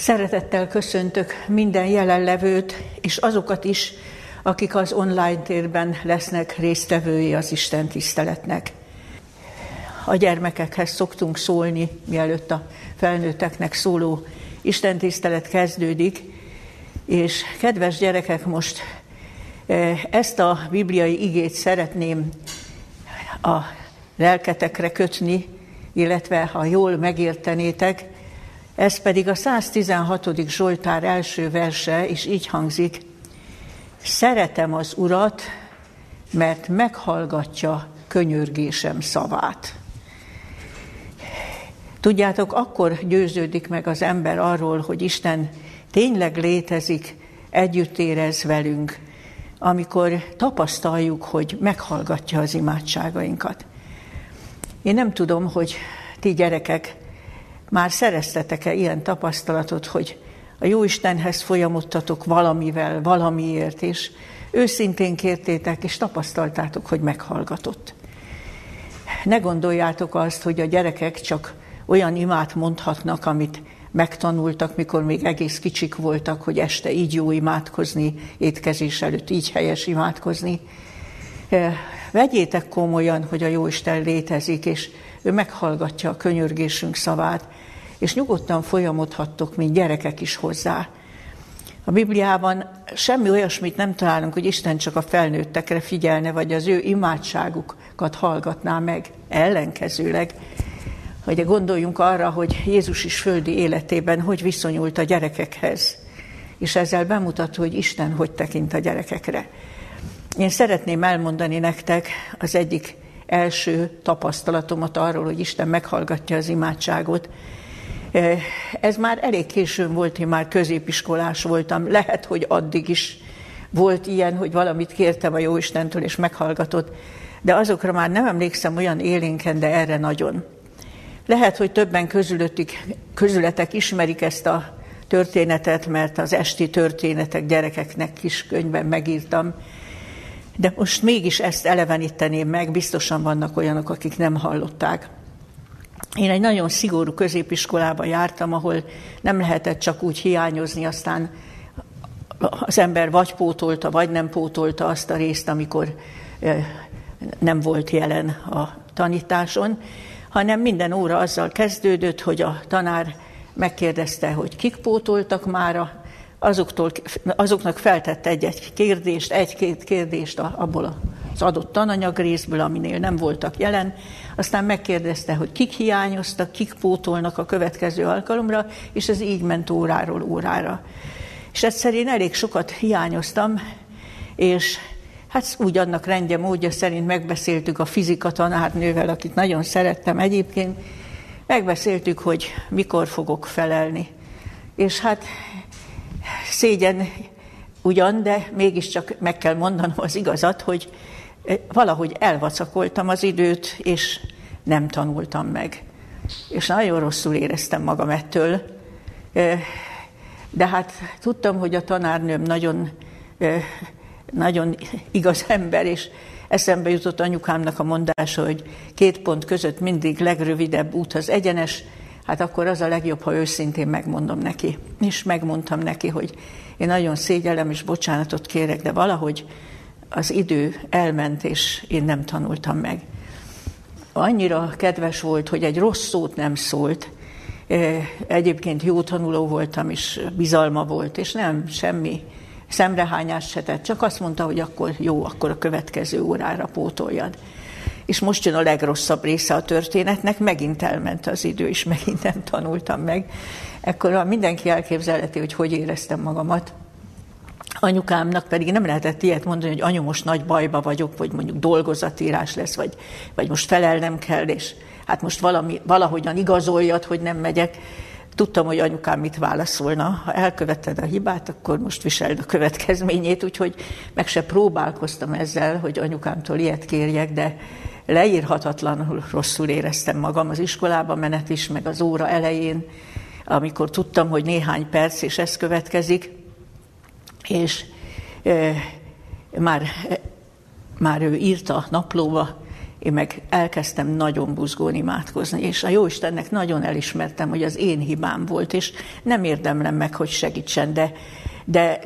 Szeretettel köszöntök minden jelenlevőt, és azokat is, akik az online térben lesznek résztvevői az Isten tiszteletnek. A gyermekekhez szoktunk szólni, mielőtt a felnőtteknek szóló Isten tisztelet kezdődik, és kedves gyerekek, most eh, ezt a bibliai igét szeretném a lelketekre kötni, illetve ha jól megértenétek, ez pedig a 116. Zsoltár első verse, és így hangzik, Szeretem az Urat, mert meghallgatja könyörgésem szavát. Tudjátok, akkor győződik meg az ember arról, hogy Isten tényleg létezik, együtt érez velünk, amikor tapasztaljuk, hogy meghallgatja az imádságainkat. Én nem tudom, hogy ti gyerekek már szereztetek-e ilyen tapasztalatot, hogy a jó Istenhez folyamottatok valamivel, valamiért, és őszintén kértétek, és tapasztaltátok, hogy meghallgatott. Ne gondoljátok azt, hogy a gyerekek csak olyan imát mondhatnak, amit megtanultak, mikor még egész kicsik voltak, hogy este így jó imádkozni, étkezés előtt így helyes imádkozni. Vegyétek komolyan, hogy a Jóisten létezik, és ő meghallgatja a könyörgésünk szavát, és nyugodtan folyamodhattok, mint gyerekek is hozzá. A Bibliában semmi olyasmit nem találunk, hogy Isten csak a felnőttekre figyelne, vagy az ő imádságukat hallgatná meg. Ellenkezőleg, hogy gondoljunk arra, hogy Jézus is földi életében hogy viszonyult a gyerekekhez, és ezzel bemutatja, hogy Isten hogy tekint a gyerekekre. Én szeretném elmondani nektek az egyik első tapasztalatomat arról, hogy Isten meghallgatja az imádságot, ez már elég későn volt, én már középiskolás voltam. Lehet, hogy addig is volt ilyen, hogy valamit kértem a Jóistentől, és meghallgatott. De azokra már nem emlékszem olyan élénken, de erre nagyon. Lehet, hogy többen közülöttük, közületek ismerik ezt a történetet, mert az esti történetek gyerekeknek kis könyvben megírtam. De most mégis ezt eleveníteném meg, biztosan vannak olyanok, akik nem hallották. Én egy nagyon szigorú középiskolába jártam, ahol nem lehetett csak úgy hiányozni, aztán az ember vagy pótolta, vagy nem pótolta azt a részt, amikor nem volt jelen a tanításon, hanem minden óra azzal kezdődött, hogy a tanár megkérdezte, hogy kik pótoltak már, azoktól, azoknak feltette egy-egy kérdést, egy-két kérdést abból az adott tananyag részből, aminél nem voltak jelen, aztán megkérdezte, hogy kik hiányoztak, kik pótolnak a következő alkalomra, és ez így ment óráról órára. És egyszer én elég sokat hiányoztam, és hát úgy annak rendje, módja szerint megbeszéltük a fizika tanárnővel, akit nagyon szerettem egyébként, megbeszéltük, hogy mikor fogok felelni. És hát szégyen ugyan, de mégiscsak meg kell mondanom az igazat, hogy valahogy elvacakoltam az időt, és nem tanultam meg. És nagyon rosszul éreztem magam ettől. De hát tudtam, hogy a tanárnőm nagyon, nagyon igaz ember, és eszembe jutott anyukámnak a mondása, hogy két pont között mindig legrövidebb út az egyenes, hát akkor az a legjobb, ha őszintén megmondom neki. És megmondtam neki, hogy én nagyon szégyellem és bocsánatot kérek, de valahogy az idő elment, és én nem tanultam meg. Annyira kedves volt, hogy egy rossz szót nem szólt. Egyébként jó tanuló voltam, és bizalma volt, és nem semmi szemrehányást se tett, csak azt mondta, hogy akkor jó, akkor a következő órára pótoljad. És most jön a legrosszabb része a történetnek, megint elment az idő, és megint nem tanultam meg. Ekkor mindenki elképzelheti, hogy hogy éreztem magamat. Anyukámnak pedig nem lehetett ilyet mondani, hogy anyu, most nagy bajba vagyok, vagy mondjuk dolgozatírás lesz, vagy, vagy most felelnem kell, és hát most valami, valahogyan igazoljad, hogy nem megyek. Tudtam, hogy anyukám mit válaszolna. Ha elkövetted a hibát, akkor most viseld a következményét, úgyhogy meg se próbálkoztam ezzel, hogy anyukámtól ilyet kérjek, de leírhatatlanul rosszul éreztem magam az iskolába menet is, meg az óra elején, amikor tudtam, hogy néhány perc, és ez következik, és e, már, e, már ő írta a naplóba, én meg elkezdtem nagyon buzgón imádkozni, és a Jóistennek nagyon elismertem, hogy az én hibám volt, és nem érdemlem meg, hogy segítsen, de, de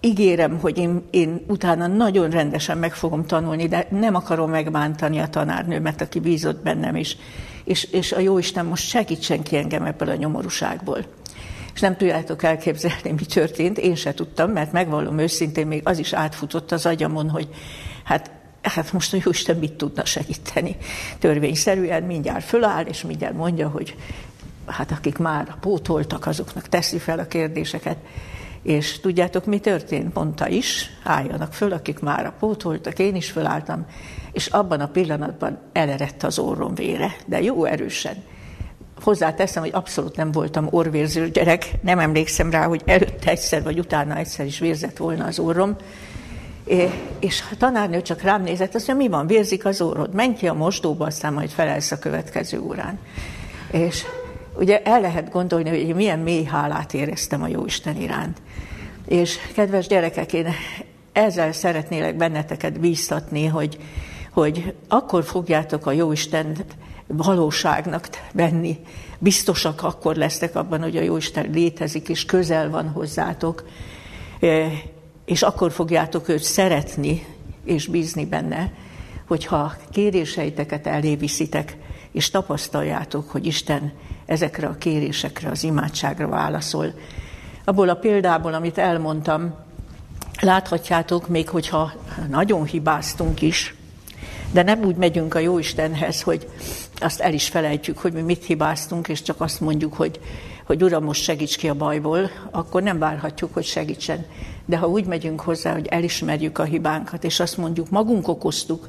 ígérem, hogy én, én utána nagyon rendesen meg fogom tanulni, de nem akarom megbántani a tanárnőmet, aki bízott bennem is. És, és a Jóisten most segítsen ki engem ebből a nyomorúságból. És nem tudjátok elképzelni, mi történt, én se tudtam, mert megvallom őszintén, még az is átfutott az agyamon, hogy hát hát most a Jóisten mit tudna segíteni. Törvényszerűen mindjárt föláll, és mindjárt mondja, hogy hát akik már pótoltak, azoknak teszi fel a kérdéseket. És tudjátok, mi történt? Mondta is, álljanak föl, akik már a pótoltak, én is fölálltam, és abban a pillanatban elerett az orrom vére, de jó erősen. Hozzáteszem, hogy abszolút nem voltam orvérző gyerek, nem emlékszem rá, hogy előtte egyszer vagy utána egyszer is vérzett volna az orrom, és a tanárnő csak rám nézett, azt mondja, mi van, vérzik az orrod, menj ki a mosdóba, aztán majd felelsz a következő órán. És ugye el lehet gondolni, hogy milyen mély hálát éreztem a Jóisten iránt. És kedves gyerekek, én ezzel szeretnélek benneteket bíztatni, hogy, hogy akkor fogjátok a Jóisten valóságnak venni, biztosak akkor lesztek abban, hogy a Jóisten létezik, és közel van hozzátok, és akkor fogjátok őt szeretni és bízni benne, hogyha kéréseiteket elé viszitek, és tapasztaljátok, hogy Isten ezekre a kérésekre, az imádságra válaszol. Abból a példából, amit elmondtam, láthatjátok, még hogyha nagyon hibáztunk is, de nem úgy megyünk a Jóistenhez, hogy azt el is felejtjük, hogy mi mit hibáztunk, és csak azt mondjuk, hogy, hogy Uram, most segíts ki a bajból, akkor nem várhatjuk, hogy segítsen. De ha úgy megyünk hozzá, hogy elismerjük a hibánkat, és azt mondjuk, magunk okoztuk,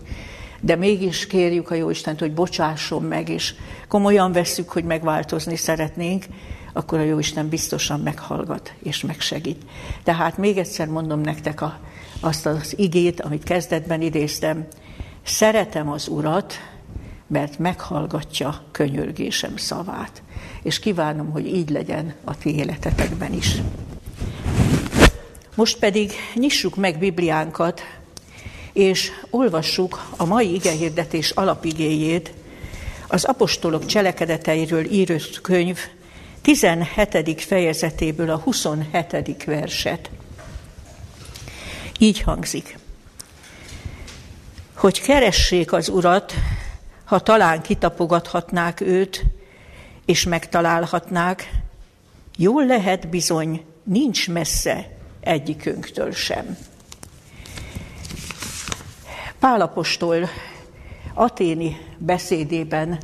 de mégis kérjük a Jóistent, hogy bocsásson meg, és komolyan vesszük, hogy megváltozni szeretnénk, akkor a Jóisten biztosan meghallgat és megsegít. Tehát még egyszer mondom nektek a, azt az igét, amit kezdetben idéztem, szeretem az Urat, mert meghallgatja könyörgésem szavát. És kívánom, hogy így legyen a ti életetekben is. Most pedig nyissuk meg Bibliánkat, és olvassuk a mai igehirdetés alapigéjét, az apostolok cselekedeteiről írott könyv 17. fejezetéből a 27. verset. Így hangzik. Hogy keressék az Urat, ha talán kitapogathatnák őt, és megtalálhatnák, jól lehet bizony, nincs messze egyikünktől sem. Pálapostól aténi beszédében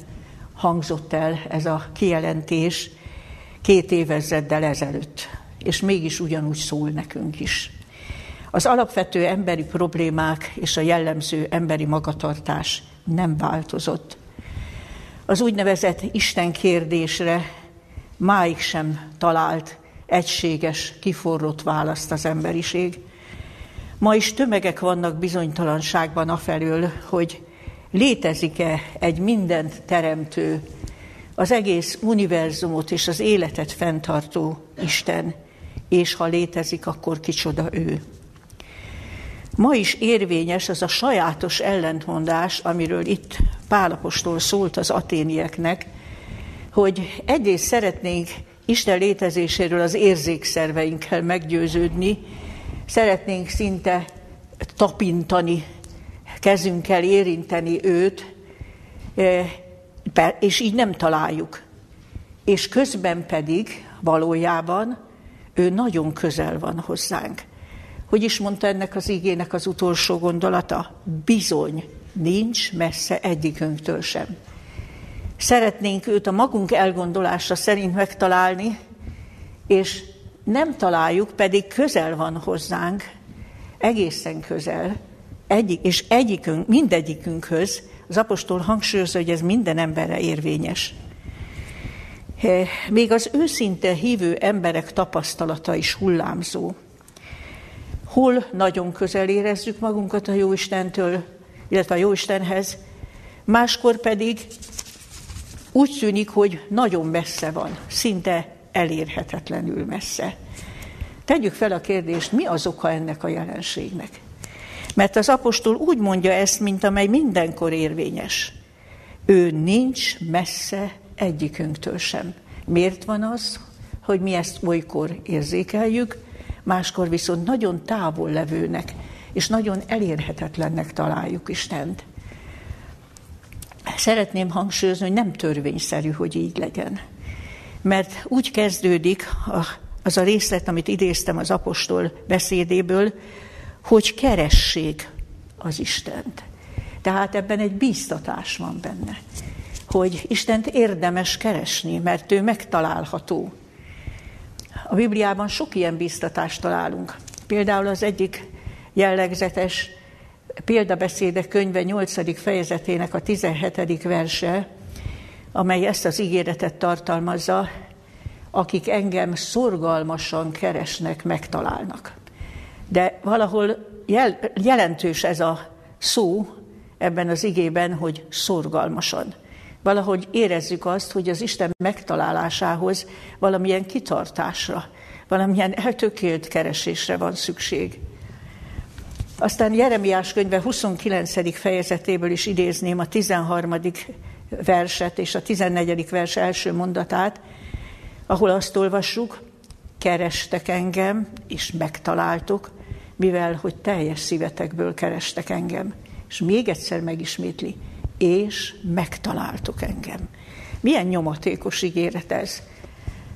hangzott el ez a kijelentés két évezreddel ezelőtt, és mégis ugyanúgy szól nekünk is. Az alapvető emberi problémák és a jellemző emberi magatartás nem változott. Az úgynevezett Isten kérdésre máig sem talált egységes, kiforrott választ az emberiség. Ma is tömegek vannak bizonytalanságban afelől, hogy létezik-e egy mindent teremtő, az egész univerzumot és az életet fenntartó Isten, és ha létezik, akkor kicsoda ő. Ma is érvényes az a sajátos ellentmondás, amiről itt Pálapostól szólt az aténieknek, hogy egyrészt szeretnénk Isten létezéséről az érzékszerveinkkel meggyőződni, szeretnénk szinte tapintani, kezünkkel érinteni őt, e, és így nem találjuk. És közben pedig valójában ő nagyon közel van hozzánk. Hogy is mondta ennek az igének az utolsó gondolata? Bizony, nincs messze egyikünktől sem. Szeretnénk őt a magunk elgondolása szerint megtalálni, és nem találjuk, pedig közel van hozzánk, egészen közel, egyik, és egyikünk, mindegyikünkhöz, az apostol hangsúlyozza, hogy ez minden emberre érvényes. Még az őszinte hívő emberek tapasztalata is hullámzó. Hol nagyon közel érezzük magunkat a Jóistentől, illetve a Jóistenhez, máskor pedig úgy tűnik, hogy nagyon messze van, szinte elérhetetlenül messze. Tegyük fel a kérdést, mi az oka ennek a jelenségnek? Mert az apostol úgy mondja ezt, mint amely mindenkor érvényes. Ő nincs messze egyikünktől sem. Miért van az, hogy mi ezt olykor érzékeljük, máskor viszont nagyon távol levőnek, és nagyon elérhetetlennek találjuk Istent. Szeretném hangsúlyozni, hogy nem törvényszerű, hogy így legyen. Mert úgy kezdődik az a részlet, amit idéztem az apostol beszédéből, hogy keressék az Istent. Tehát ebben egy bíztatás van benne, hogy Istent érdemes keresni, mert ő megtalálható. A Bibliában sok ilyen bíztatást találunk. Például az egyik jellegzetes példabeszédek könyve 8. fejezetének a 17. verse, amely ezt az ígéretet tartalmazza, akik engem szorgalmasan keresnek, megtalálnak. De valahol jel, jelentős ez a szó ebben az igében, hogy szorgalmasan. Valahogy érezzük azt, hogy az Isten megtalálásához valamilyen kitartásra, valamilyen eltökélt keresésre van szükség. Aztán Jeremiás könyve 29. fejezetéből is idézném a 13. verset és a 14. vers első mondatát, ahol azt olvassuk, kerestek engem, és megtaláltok, mivel hogy teljes szívetekből kerestek engem. És még egyszer megismétli, és megtaláltok engem. Milyen nyomatékos ígéret ez.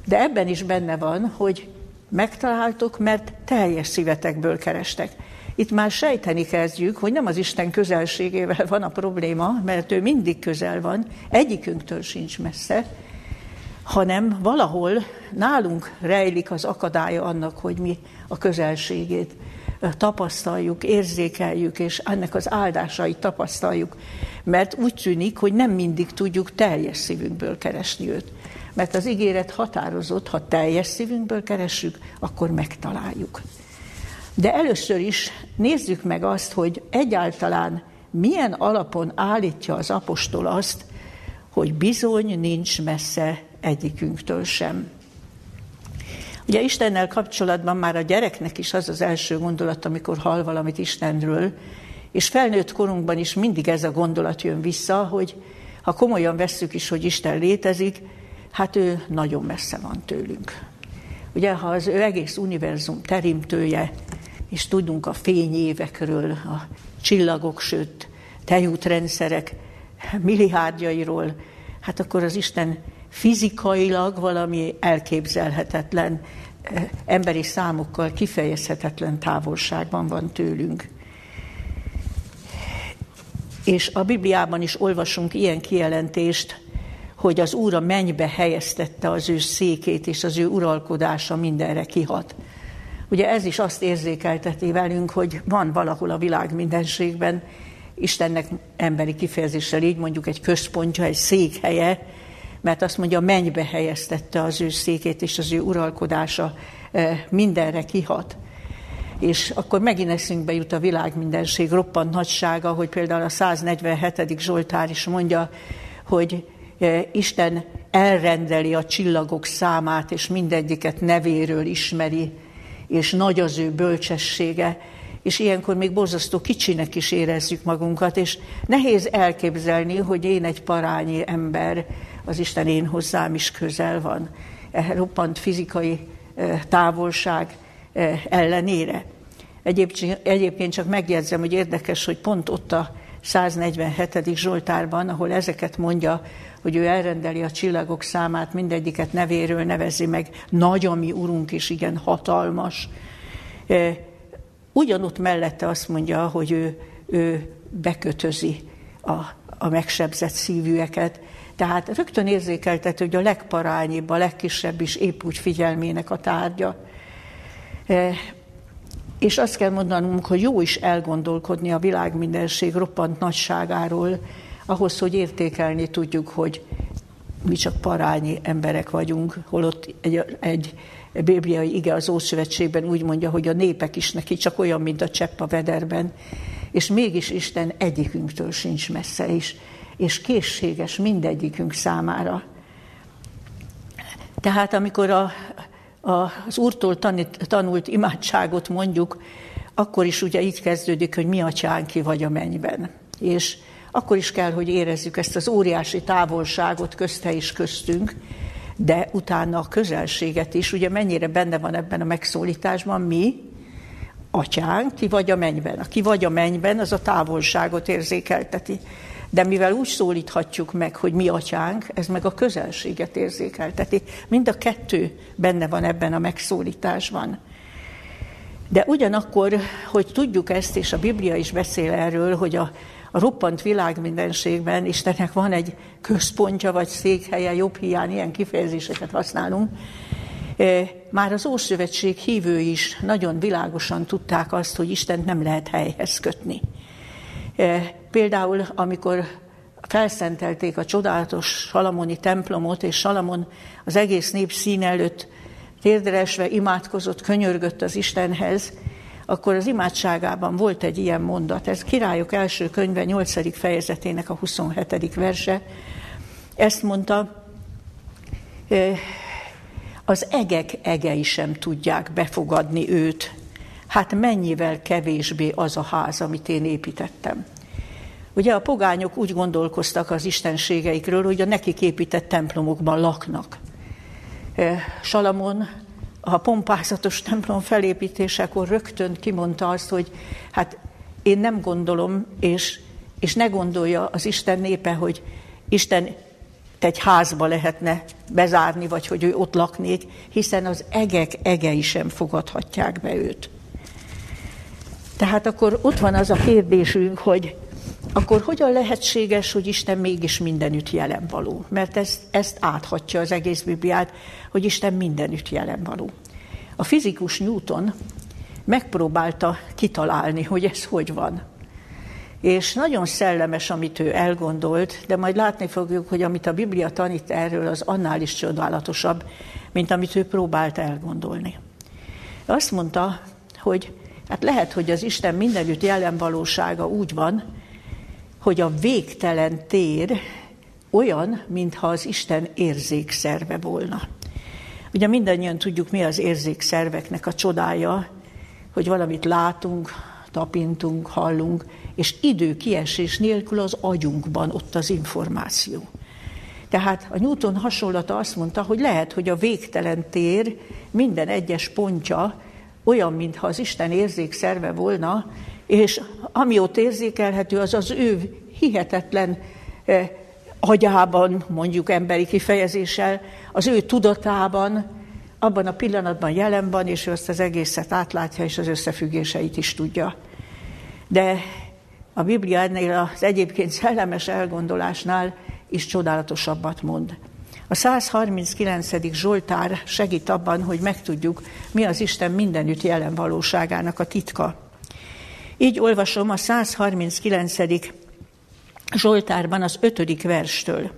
De ebben is benne van, hogy megtaláltok, mert teljes szívetekből kerestek. Itt már sejteni kezdjük, hogy nem az Isten közelségével van a probléma, mert ő mindig közel van, egyikünktől sincs messze, hanem valahol nálunk rejlik az akadálya annak, hogy mi a közelségét tapasztaljuk, érzékeljük, és ennek az áldásait tapasztaljuk. Mert úgy tűnik, hogy nem mindig tudjuk teljes szívünkből keresni őt. Mert az ígéret határozott, ha teljes szívünkből keressük, akkor megtaláljuk. De először is nézzük meg azt, hogy egyáltalán milyen alapon állítja az apostol azt, hogy bizony nincs messze egyikünktől sem. Ugye Istennel kapcsolatban már a gyereknek is az az első gondolat, amikor hall valamit Istenről, és felnőtt korunkban is mindig ez a gondolat jön vissza, hogy ha komolyan vesszük is, hogy Isten létezik, hát ő nagyon messze van tőlünk. Ugye, ha az ő egész univerzum terimtője, és tudunk a fényévekről, a csillagok, sőt, tejútrendszerek milliárdjairól, hát akkor az Isten fizikailag valami elképzelhetetlen, eh, emberi számokkal kifejezhetetlen távolságban van tőlünk. És a Bibliában is olvasunk ilyen kijelentést, hogy az Úr a mennybe helyeztette az ő székét, és az ő uralkodása mindenre kihat. Ugye ez is azt érzékelteti velünk, hogy van valahol a világ mindenségben Istennek emberi kifejezéssel így mondjuk egy központja, egy székhelye, mert azt mondja, mennybe helyeztette az ő székét, és az ő uralkodása eh, mindenre kihat. És akkor megint eszünkbe jut a világ mindenség roppant nagysága, hogy például a 147. Zsoltár is mondja, hogy eh, Isten elrendeli a csillagok számát, és mindegyiket nevéről ismeri, és nagy az ő bölcsessége, és ilyenkor még borzasztó kicsinek is érezzük magunkat, és nehéz elképzelni, hogy én egy parányi ember, az Isten én hozzám is közel van. E roppant fizikai e, távolság e, ellenére. Egyébként csak megjegyzem, hogy érdekes, hogy pont ott a 147. Zsoltárban, ahol ezeket mondja, hogy ő elrendeli a csillagok számát, mindegyiket nevéről nevezi meg, nagy a mi urunk is igen hatalmas. Ugyanott mellette azt mondja, hogy ő, ő bekötözi a, a megsebzett szívűeket, tehát rögtön érzékeltet, hogy a legparányibb, a legkisebb is épp úgy figyelmének a tárgya. E, és azt kell mondanunk, hogy jó is elgondolkodni a világ mindenség roppant nagyságáról, ahhoz, hogy értékelni tudjuk, hogy mi csak parányi emberek vagyunk, holott egy, egy bibliai ige az Ószövetségben úgy mondja, hogy a népek is neki csak olyan, mint a csepp a vederben, és mégis Isten egyikünktől sincs messze is és készséges mindegyikünk számára. Tehát amikor a, a, az Úrtól tanít, tanult imádságot mondjuk, akkor is ugye így kezdődik, hogy mi atyán ki vagy a mennyben. És akkor is kell, hogy érezzük ezt az óriási távolságot közte és köztünk, de utána a közelséget is, ugye mennyire benne van ebben a megszólításban, mi, atyánk, ki vagy a mennyben. A ki vagy a mennyben, az a távolságot érzékelteti. De mivel úgy szólíthatjuk meg, hogy mi atyánk, ez meg a közelséget érzékelteti. Mind a kettő benne van ebben a megszólításban. De ugyanakkor, hogy tudjuk ezt, és a Biblia is beszél erről, hogy a, a roppant világmindenségben Istennek van egy központja vagy székhelye, jobb hiány, ilyen kifejezéseket használunk, e, már az Ószövetség hívő is nagyon világosan tudták azt, hogy Istent nem lehet helyhez kötni. E, például, amikor felszentelték a csodálatos Salamoni templomot, és Salamon az egész nép szín előtt térdre imádkozott, könyörgött az Istenhez, akkor az imádságában volt egy ilyen mondat. Ez Királyok első könyve 8. fejezetének a 27. verse. Ezt mondta, az egek egei sem tudják befogadni őt. Hát mennyivel kevésbé az a ház, amit én építettem. Ugye a pogányok úgy gondolkoztak az istenségeikről, hogy a nekik épített templomokban laknak. Salamon a pompázatos templom felépítésekor rögtön kimondta azt, hogy hát én nem gondolom, és, és ne gondolja az Isten népe, hogy Isten egy házba lehetne bezárni, vagy hogy ő ott laknék, hiszen az egek egei sem fogadhatják be őt. Tehát akkor ott van az a kérdésünk, hogy akkor hogyan lehetséges, hogy Isten mégis mindenütt jelen való? Mert ezt, ezt áthatja az egész Bibliát, hogy Isten mindenütt jelen való. A fizikus Newton megpróbálta kitalálni, hogy ez hogy van. És nagyon szellemes, amit ő elgondolt, de majd látni fogjuk, hogy amit a Biblia tanít erről, az annál is csodálatosabb, mint amit ő próbált elgondolni. Azt mondta, hogy hát lehet, hogy az Isten mindenütt jelen valósága úgy van, hogy a végtelen tér olyan, mintha az Isten érzékszerve volna. Ugye mindannyian tudjuk, mi az érzékszerveknek a csodája, hogy valamit látunk, tapintunk, hallunk, és idő kiesés nélkül az agyunkban ott az információ. Tehát a Newton hasonlata azt mondta, hogy lehet, hogy a végtelen tér minden egyes pontja olyan, mintha az Isten érzékszerve volna, és ami ott érzékelhető, az az ő hihetetlen eh, agyában, mondjuk emberi kifejezéssel, az ő tudatában, abban a pillanatban jelen van, és ő azt az egészet átlátja, és az összefüggéseit is tudja. De a Biblia ennél az egyébként szellemes elgondolásnál is csodálatosabbat mond. A 139. Zsoltár segít abban, hogy megtudjuk, mi az Isten mindenütt jelen valóságának a titka. Így olvasom a 139. Zsoltárban az ötödik verstől.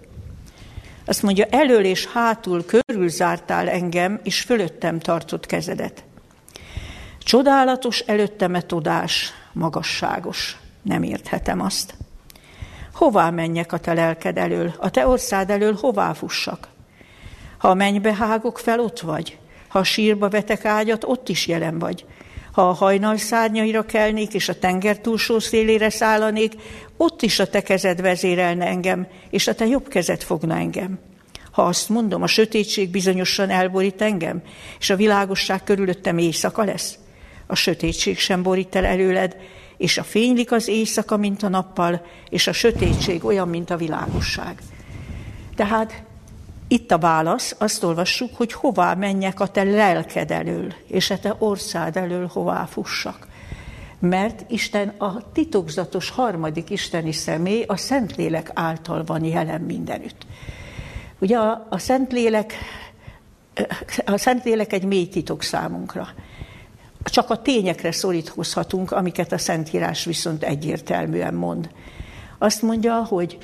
Azt mondja, elől és hátul körülzártál engem, és fölöttem tartott kezedet. Csodálatos előtteme tudás, magasságos. Nem érthetem azt. Hová menjek a te lelked elől, a te orszád elől hová fussak? Ha a mennybe hágok fel, ott vagy. Ha a sírba vetek ágyat, ott is jelen vagy. Ha a hajnal szárnyaira kelnék, és a tenger túlsó szélére szállanék, ott is a te kezed vezérelne engem, és a te jobb kezed fogna engem. Ha azt mondom, a sötétség bizonyosan elborít engem, és a világosság körülöttem éjszaka lesz, a sötétség sem borít el előled, és a fénylik az éjszaka, mint a nappal, és a sötétség olyan, mint a világosság. Tehát itt a válasz, azt olvassuk, hogy hová menjek a te lelked elől, és a te orszád elől hová fussak. Mert Isten a titokzatos harmadik isteni személy a Szentlélek által van jelen mindenütt. Ugye a, a Szentlélek, a Szentlélek egy mély titok számunkra. Csak a tényekre szorítkozhatunk, amiket a Szentírás viszont egyértelműen mond. Azt mondja, hogy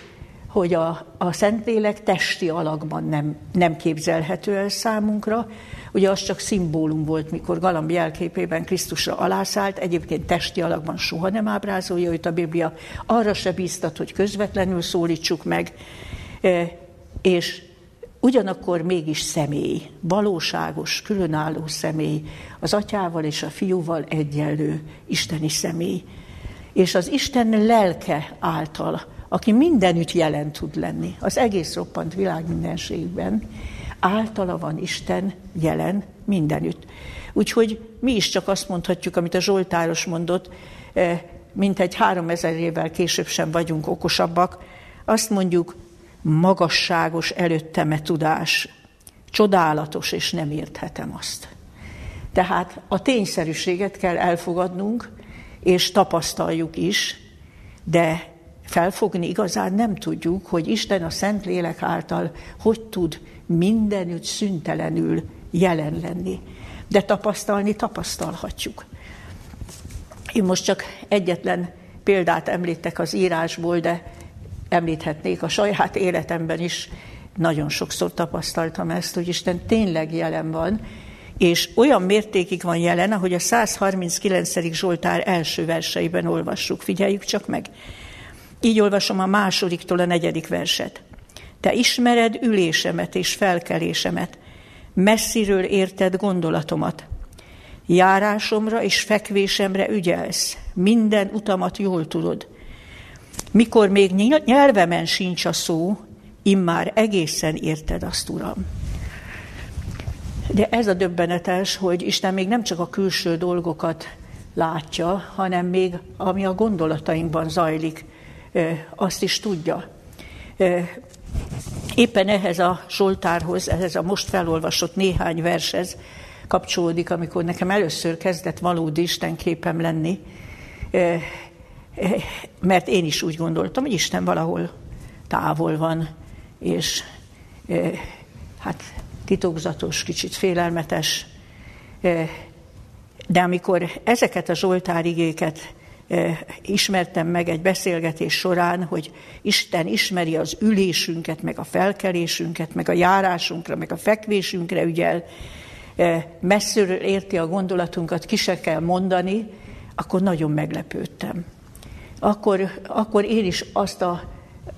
hogy a, a Szentlélek testi alakban nem, nem képzelhető el számunkra. Ugye az csak szimbólum volt, mikor Galamb jelképében Krisztusra alászállt, egyébként testi alakban soha nem ábrázolja őt a Biblia, arra se bíztat, hogy közvetlenül szólítsuk meg, e, és ugyanakkor mégis személy, valóságos, különálló személy, az atyával és a fiúval egyenlő isteni személy. És az Isten lelke által, aki mindenütt jelen tud lenni, az egész roppant világ mindenségben, általa van Isten jelen mindenütt. Úgyhogy mi is csak azt mondhatjuk, amit a Zsoltáros mondott, eh, mint egy három ezer évvel később sem vagyunk okosabbak, azt mondjuk, magasságos előtteme tudás, csodálatos, és nem érthetem azt. Tehát a tényszerűséget kell elfogadnunk, és tapasztaljuk is, de felfogni igazán nem tudjuk, hogy Isten a Szent Lélek által hogy tud mindenütt szüntelenül jelen lenni. De tapasztalni tapasztalhatjuk. Én most csak egyetlen példát említek az írásból, de említhetnék a saját életemben is. Nagyon sokszor tapasztaltam ezt, hogy Isten tényleg jelen van, és olyan mértékig van jelen, ahogy a 139. Zsoltár első verseiben olvassuk. Figyeljük csak meg. Így olvasom a másodiktól a negyedik verset. Te ismered ülésemet és felkelésemet, messziről érted gondolatomat. Járásomra és fekvésemre ügyelsz, minden utamat jól tudod. Mikor még nyelvemen sincs a szó, immár egészen érted azt, Uram. De ez a döbbenetes, hogy Isten még nem csak a külső dolgokat látja, hanem még ami a gondolatainkban zajlik, azt is tudja. Éppen ehhez a Zsoltárhoz, ehhez a most felolvasott néhány vershez kapcsolódik, amikor nekem először kezdett valódi Isten képem lenni, mert én is úgy gondoltam, hogy Isten valahol távol van, és hát titokzatos, kicsit félelmetes. De amikor ezeket a Zsoltár igéket ismertem meg egy beszélgetés során, hogy Isten ismeri az ülésünket, meg a felkelésünket, meg a járásunkra, meg a fekvésünkre ügyel, messziről érti a gondolatunkat, ki se kell mondani, akkor nagyon meglepődtem. Akkor, akkor én is azt a,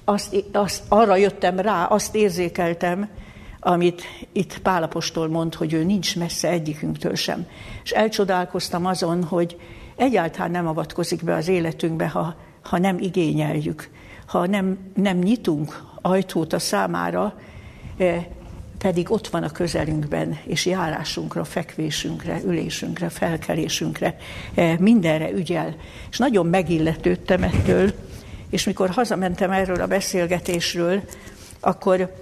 azt, azt, arra jöttem rá, azt érzékeltem, amit itt Pálapostól mond, hogy ő nincs messze egyikünktől sem. És elcsodálkoztam azon, hogy egyáltalán nem avatkozik be az életünkbe, ha, ha nem igényeljük, ha nem, nem nyitunk ajtót a számára, eh, pedig ott van a közelünkben, és járásunkra, fekvésünkre, ülésünkre, felkelésünkre, eh, mindenre ügyel. És nagyon megilletődtem ettől, és mikor hazamentem erről a beszélgetésről, akkor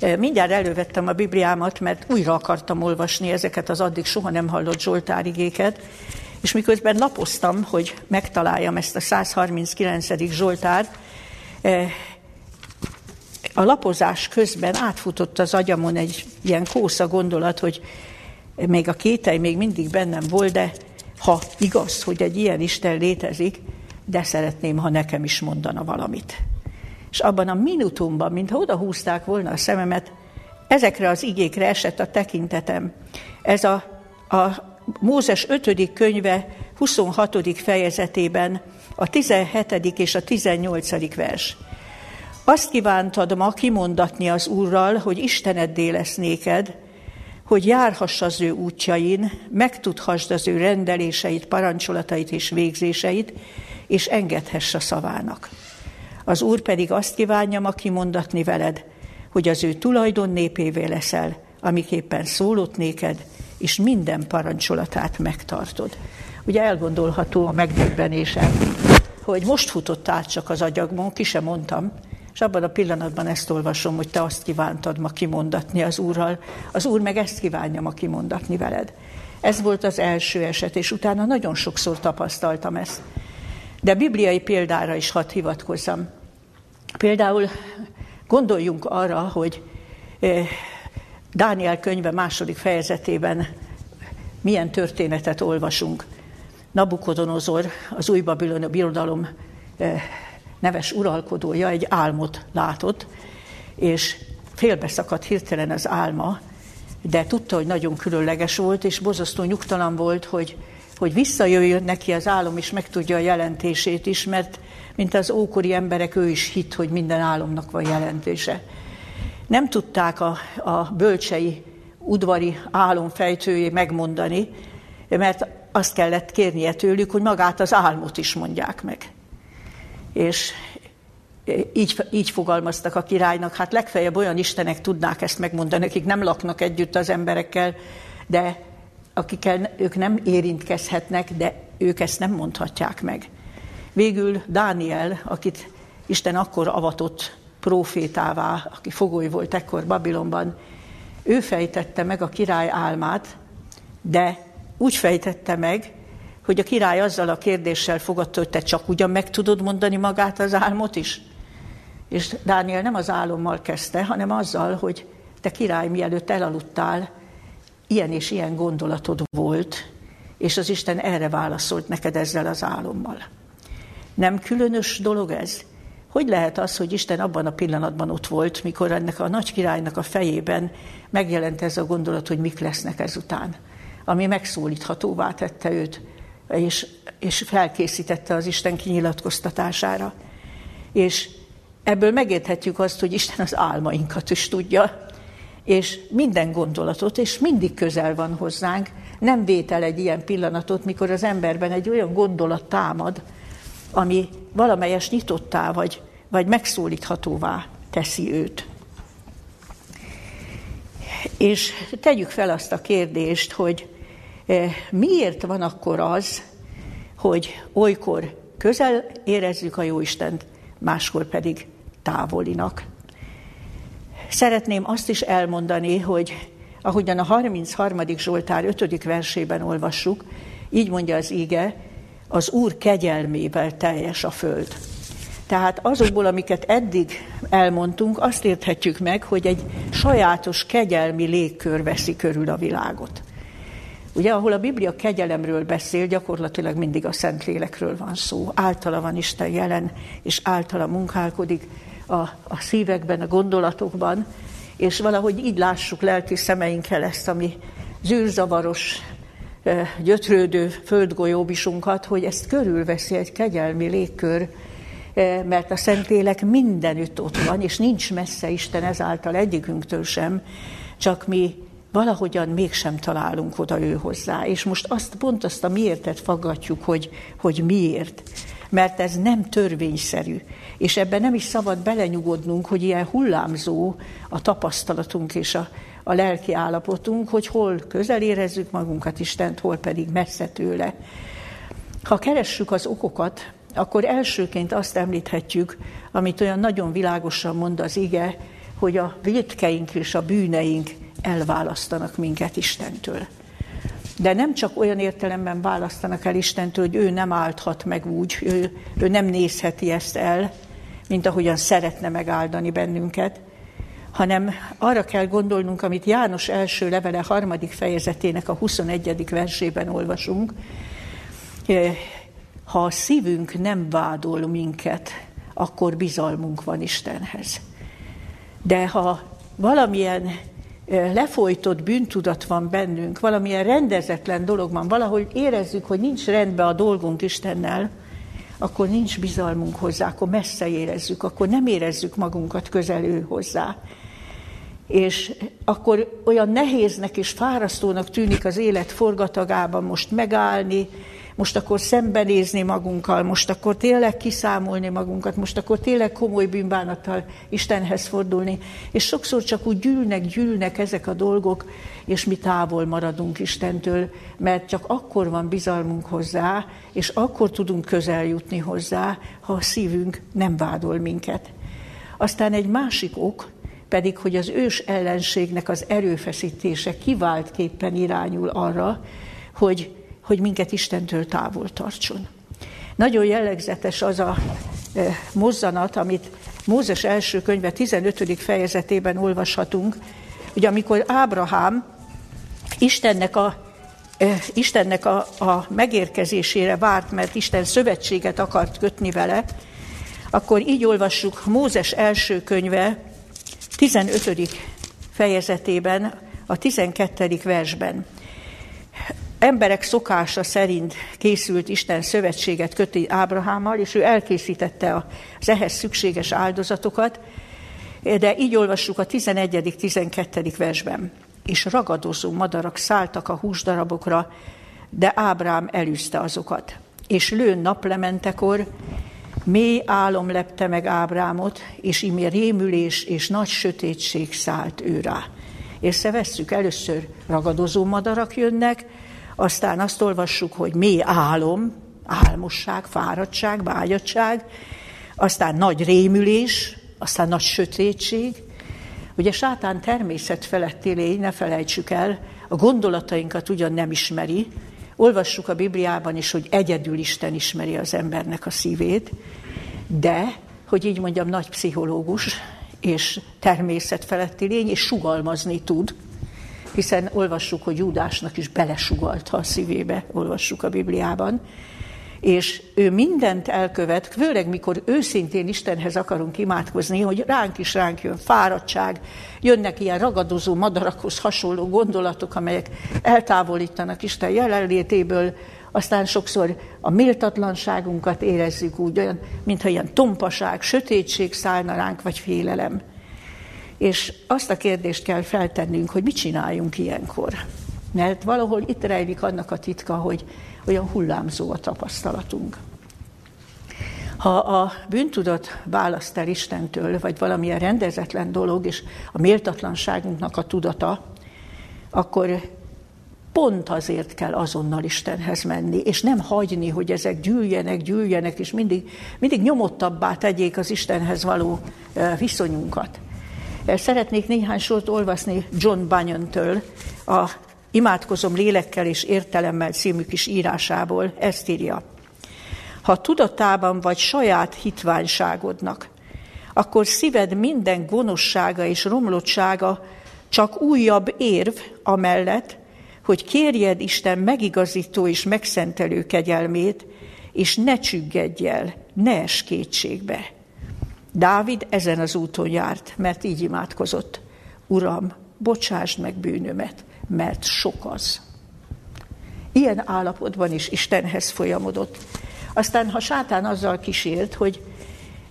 eh, mindjárt elővettem a Bibliámat, mert újra akartam olvasni ezeket az addig soha nem hallott Zsoltárigéket, és miközben lapoztam, hogy megtaláljam ezt a 139. Zsoltárt, eh, a lapozás közben átfutott az agyamon egy ilyen kósza gondolat, hogy még a kételj még mindig bennem volt, de ha igaz, hogy egy ilyen Isten létezik, de szeretném, ha nekem is mondana valamit. És abban a minutumban, mintha oda húzták volna a szememet, ezekre az igékre esett a tekintetem. Ez a, a Mózes 5. könyve 26. fejezetében a 17. és a 18. vers. Azt kívántad ma kimondatni az Úrral, hogy Isteneddé lesz néked, hogy járhass az ő útjain, megtudhassd az ő rendeléseit, parancsolatait és végzéseit, és engedhess a szavának. Az Úr pedig azt kívánja ma kimondatni veled, hogy az ő tulajdon népévé leszel, amiképpen szólott néked, és minden parancsolatát megtartod. Ugye elgondolható a megdöbbenésem, hogy most futott át csak az agyagmon, ki sem mondtam, és abban a pillanatban ezt olvasom, hogy te azt kívántad ma kimondatni az Úrral, az Úr meg ezt kívánja ma kimondatni veled. Ez volt az első eset, és utána nagyon sokszor tapasztaltam ezt. De bibliai példára is hadd hivatkozzam. Például gondoljunk arra, hogy eh, Dániel könyve második fejezetében milyen történetet olvasunk. Nabukodonozor, az új babiloni birodalom eh, neves uralkodója egy álmot látott, és félbeszakadt hirtelen az álma, de tudta, hogy nagyon különleges volt, és bozasztó nyugtalan volt, hogy, hogy visszajöjjön neki az álom, és megtudja a jelentését is, mert mint az ókori emberek, ő is hit, hogy minden álomnak van jelentése. Nem tudták a, a bölcsei udvari álomfejtőjé megmondani, mert azt kellett kérnie tőlük, hogy magát az álmot is mondják meg. És így, így fogalmaztak a királynak, hát legfeljebb olyan istenek tudnák ezt megmondani, akik nem laknak együtt az emberekkel, de akikkel ők nem érintkezhetnek, de ők ezt nem mondhatják meg. Végül Dániel, akit Isten akkor avatott profétává, aki fogoly volt ekkor Babilonban, ő fejtette meg a király álmát, de úgy fejtette meg, hogy a király azzal a kérdéssel fogadta, hogy te csak ugyan meg tudod mondani magát az álmot is? És Dániel nem az álommal kezdte, hanem azzal, hogy te király, mielőtt elaludtál, ilyen és ilyen gondolatod volt, és az Isten erre válaszolt neked ezzel az álommal. Nem különös dolog ez? Hogy lehet az, hogy Isten abban a pillanatban ott volt, mikor ennek a nagy királynak a fejében megjelent ez a gondolat, hogy mik lesznek ezután, ami megszólíthatóvá tette őt, és, és felkészítette az Isten kinyilatkoztatására. És ebből megérthetjük azt, hogy Isten az álmainkat is tudja, és minden gondolatot, és mindig közel van hozzánk. Nem vétel egy ilyen pillanatot, mikor az emberben egy olyan gondolat támad, ami valamelyes nyitottá vagy, vagy megszólíthatóvá teszi őt. És tegyük fel azt a kérdést, hogy eh, miért van akkor az, hogy olykor közel érezzük a Jóistent, máskor pedig távolinak. Szeretném azt is elmondani, hogy ahogyan a 33. Zsoltár 5. versében olvassuk, így mondja az íge, az Úr kegyelmével teljes a föld. Tehát azokból, amiket eddig elmondtunk, azt érthetjük meg, hogy egy sajátos kegyelmi légkör veszi körül a világot. Ugye, ahol a Biblia kegyelemről beszél, gyakorlatilag mindig a Szentlélekről van szó. Általa van Isten jelen, és általa munkálkodik a, a szívekben, a gondolatokban, és valahogy így lássuk lelki szemeinkkel ezt, ami zűrzavaros, gyötrődő földgolyóbisunkat, hogy ezt körülveszi egy kegyelmi légkör, mert a Szentlélek mindenütt ott van, és nincs messze Isten ezáltal egyikünktől sem, csak mi valahogyan mégsem találunk oda ő hozzá. És most azt, pont azt a miértet faggatjuk, hogy, hogy miért. Mert ez nem törvényszerű. És ebben nem is szabad belenyugodnunk, hogy ilyen hullámzó a tapasztalatunk és a, a lelki állapotunk, hogy hol közel érezzük magunkat Istent, hol pedig messze tőle. Ha keressük az okokat, akkor elsőként azt említhetjük, amit olyan nagyon világosan mond az ige, hogy a védkeink és a bűneink elválasztanak minket Istentől. De nem csak olyan értelemben választanak el Istentől, hogy ő nem álthat meg úgy, ő, ő nem nézheti ezt el, mint ahogyan szeretne megáldani bennünket, hanem arra kell gondolnunk, amit János első levele harmadik fejezetének a 21. versében olvasunk, ha a szívünk nem vádol minket, akkor bizalmunk van Istenhez. De ha valamilyen lefolytott bűntudat van bennünk, valamilyen rendezetlen dolog van, valahogy érezzük, hogy nincs rendben a dolgunk Istennel, akkor nincs bizalmunk hozzá, akkor messze érezzük, akkor nem érezzük magunkat közelő hozzá. És akkor olyan nehéznek és fárasztónak tűnik az élet forgatagában most megállni, most akkor szembenézni magunkkal, most akkor tényleg kiszámolni magunkat, most akkor tényleg komoly bűnbánattal Istenhez fordulni. És sokszor csak úgy gyűlnek, gyűlnek ezek a dolgok, és mi távol maradunk Istentől, mert csak akkor van bizalmunk hozzá, és akkor tudunk közel jutni hozzá, ha a szívünk nem vádol minket. Aztán egy másik ok, pedig, hogy az ős ellenségnek az erőfeszítése kiváltképpen irányul arra, hogy hogy minket Istentől távol tartson. Nagyon jellegzetes az a e, mozzanat, amit Mózes első könyve 15. fejezetében olvashatunk, hogy amikor Ábrahám Istennek a, e, Istennek a, a megérkezésére várt, mert Isten szövetséget akart kötni vele, akkor így olvassuk Mózes első könyve 15. fejezetében, a 12. versben emberek szokása szerint készült Isten szövetséget köti Ábrahámmal, és ő elkészítette az ehhez szükséges áldozatokat, De így olvassuk a 11.-12. versben. És ragadozó madarak szálltak a húsdarabokra, de Ábrám elűzte azokat. És lőn naplementekor mély álom lepte meg Ábrámot, és imé rémülés és nagy sötétség szállt ő rá. Észrevesszük, először ragadozó madarak jönnek, aztán azt olvassuk, hogy mély álom, álmosság, fáradtság, vágyadság, aztán nagy rémülés, aztán nagy sötétség. Ugye sátán természet feletti lény, ne felejtsük el, a gondolatainkat ugyan nem ismeri, olvassuk a Bibliában is, hogy egyedül Isten ismeri az embernek a szívét, de, hogy így mondjam, nagy pszichológus, és természetfeletti lény, és sugalmazni tud, hiszen olvassuk, hogy Júdásnak is belesugalta a szívébe, olvassuk a Bibliában, és ő mindent elkövet, főleg mikor őszintén Istenhez akarunk imádkozni, hogy ránk is ránk jön fáradtság, jönnek ilyen ragadozó madarakhoz hasonló gondolatok, amelyek eltávolítanak Isten jelenlétéből, aztán sokszor a méltatlanságunkat érezzük úgy, olyan, mintha ilyen tompaság, sötétség szállna ránk, vagy félelem. És azt a kérdést kell feltennünk, hogy mit csináljunk ilyenkor. Mert valahol itt rejlik annak a titka, hogy olyan hullámzó a tapasztalatunk. Ha a bűntudat választ el Istentől, vagy valamilyen rendezetlen dolog, és a méltatlanságunknak a tudata, akkor pont azért kell azonnal Istenhez menni, és nem hagyni, hogy ezek gyűljenek, gyűljenek, és mindig, mindig nyomottabbá tegyék az Istenhez való viszonyunkat. Szeretnék néhány sort olvasni John Bunyan-től, a Imádkozom lélekkel és értelemmel című kis írásából, ezt írja. Ha tudatában vagy saját hitványságodnak, akkor szíved minden gonoszsága és romlottsága csak újabb érv amellett, hogy kérjed Isten megigazító és megszentelő kegyelmét, és ne csüggedj el, ne es kétségbe. Dávid ezen az úton járt, mert így imádkozott. Uram, bocsásd meg bűnömet, mert sok az. Ilyen állapotban is Istenhez folyamodott. Aztán, ha sátán azzal kísért, hogy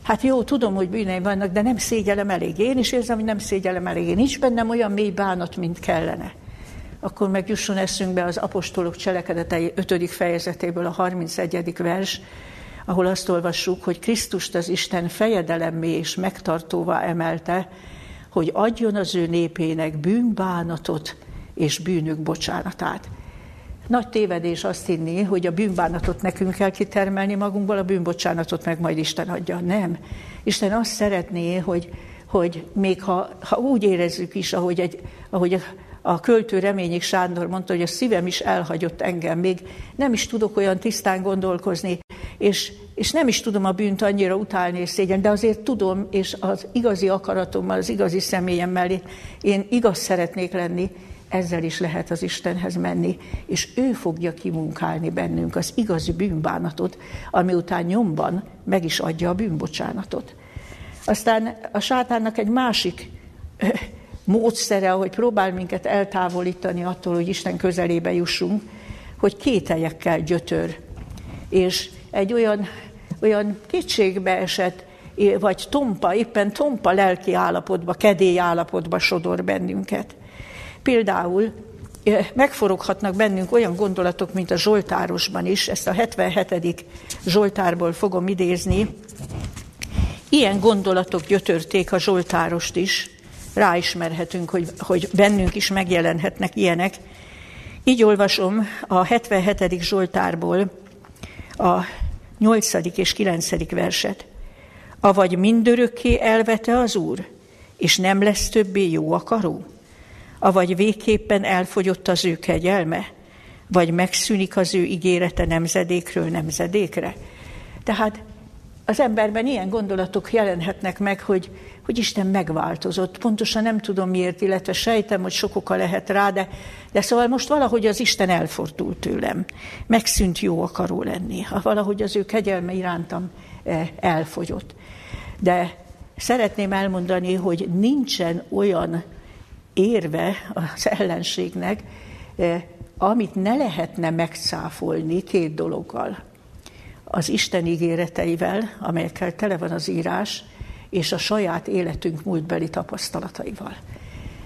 hát jó, tudom, hogy bűneim vannak, de nem szégyelem elég. Én is érzem, hogy nem szégyelem elég. Nincs bennem olyan mély bánat, mint kellene. Akkor megjusson eszünkbe az apostolok cselekedetei 5. fejezetéből a 31. vers, ahol azt olvassuk, hogy Krisztust az Isten fejedelemmé és megtartóvá emelte, hogy adjon az ő népének bűnbánatot és bűnök bocsánatát. Nagy tévedés azt hinni, hogy a bűnbánatot nekünk kell kitermelni magunkból, a bűnbocsánatot meg majd Isten adja. Nem. Isten azt szeretné, hogy, hogy még ha, ha úgy érezzük is, ahogy, egy, ahogy a, költő Reményik Sándor mondta, hogy a szívem is elhagyott engem, még nem is tudok olyan tisztán gondolkozni, és, és nem is tudom a bűnt annyira utálni és szégyen, de azért tudom, és az igazi akaratommal, az igazi személyemmel én igaz szeretnék lenni, ezzel is lehet az Istenhez menni, és ő fogja kimunkálni bennünk az igazi bűnbánatot, ami után nyomban meg is adja a bűnbocsánatot. Aztán a sátánnak egy másik módszere, hogy próbál minket eltávolítani attól, hogy Isten közelébe jussunk, hogy kételyekkel gyötör. És egy olyan, olyan kétségbe esett, vagy tompa, éppen tompa lelki állapotba, kedély állapotba sodor bennünket. Például megforoghatnak bennünk olyan gondolatok, mint a Zsoltárosban is, ezt a 77. Zsoltárból fogom idézni. Ilyen gondolatok gyötörték a Zsoltárost is, ráismerhetünk, hogy, hogy bennünk is megjelenhetnek ilyenek. Így olvasom a 77. Zsoltárból a 8. és 9. verset. Avagy mindörökké elvete az Úr, és nem lesz többé jó akaró? avagy végképpen elfogyott az ő kegyelme, vagy megszűnik az ő ígérete nemzedékről nemzedékre. Tehát az emberben ilyen gondolatok jelenhetnek meg, hogy, hogy Isten megváltozott. Pontosan nem tudom miért, illetve sejtem, hogy sok oka lehet rá, de, de szóval most valahogy az Isten elfordult tőlem. Megszűnt jó akaró lenni. Ha valahogy az ő kegyelme irántam eh, elfogyott. De szeretném elmondani, hogy nincsen olyan érve az ellenségnek, eh, amit ne lehetne megszáfolni két dologgal. Az Isten ígéreteivel, amelyekkel tele van az írás, és a saját életünk múltbeli tapasztalataival.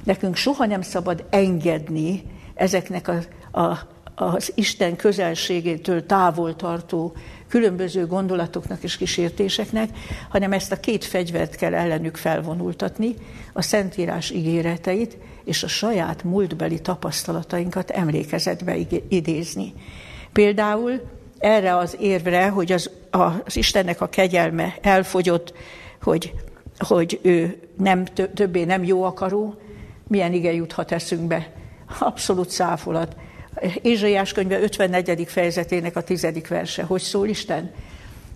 Nekünk soha nem szabad engedni ezeknek a, a, az Isten közelségétől távol tartó különböző gondolatoknak és kísértéseknek, hanem ezt a két fegyvert kell ellenük felvonultatni, a Szentírás ígéreteit és a saját múltbeli tapasztalatainkat emlékezetbe idézni. Például erre az érvre, hogy az, az Istennek a kegyelme elfogyott, hogy, hogy ő nem, többé nem jó akaró, milyen ige juthat eszünkbe? Abszolút száfolat. Ézsaiás könyve 54. fejezetének a tizedik verse. Hogy szól Isten?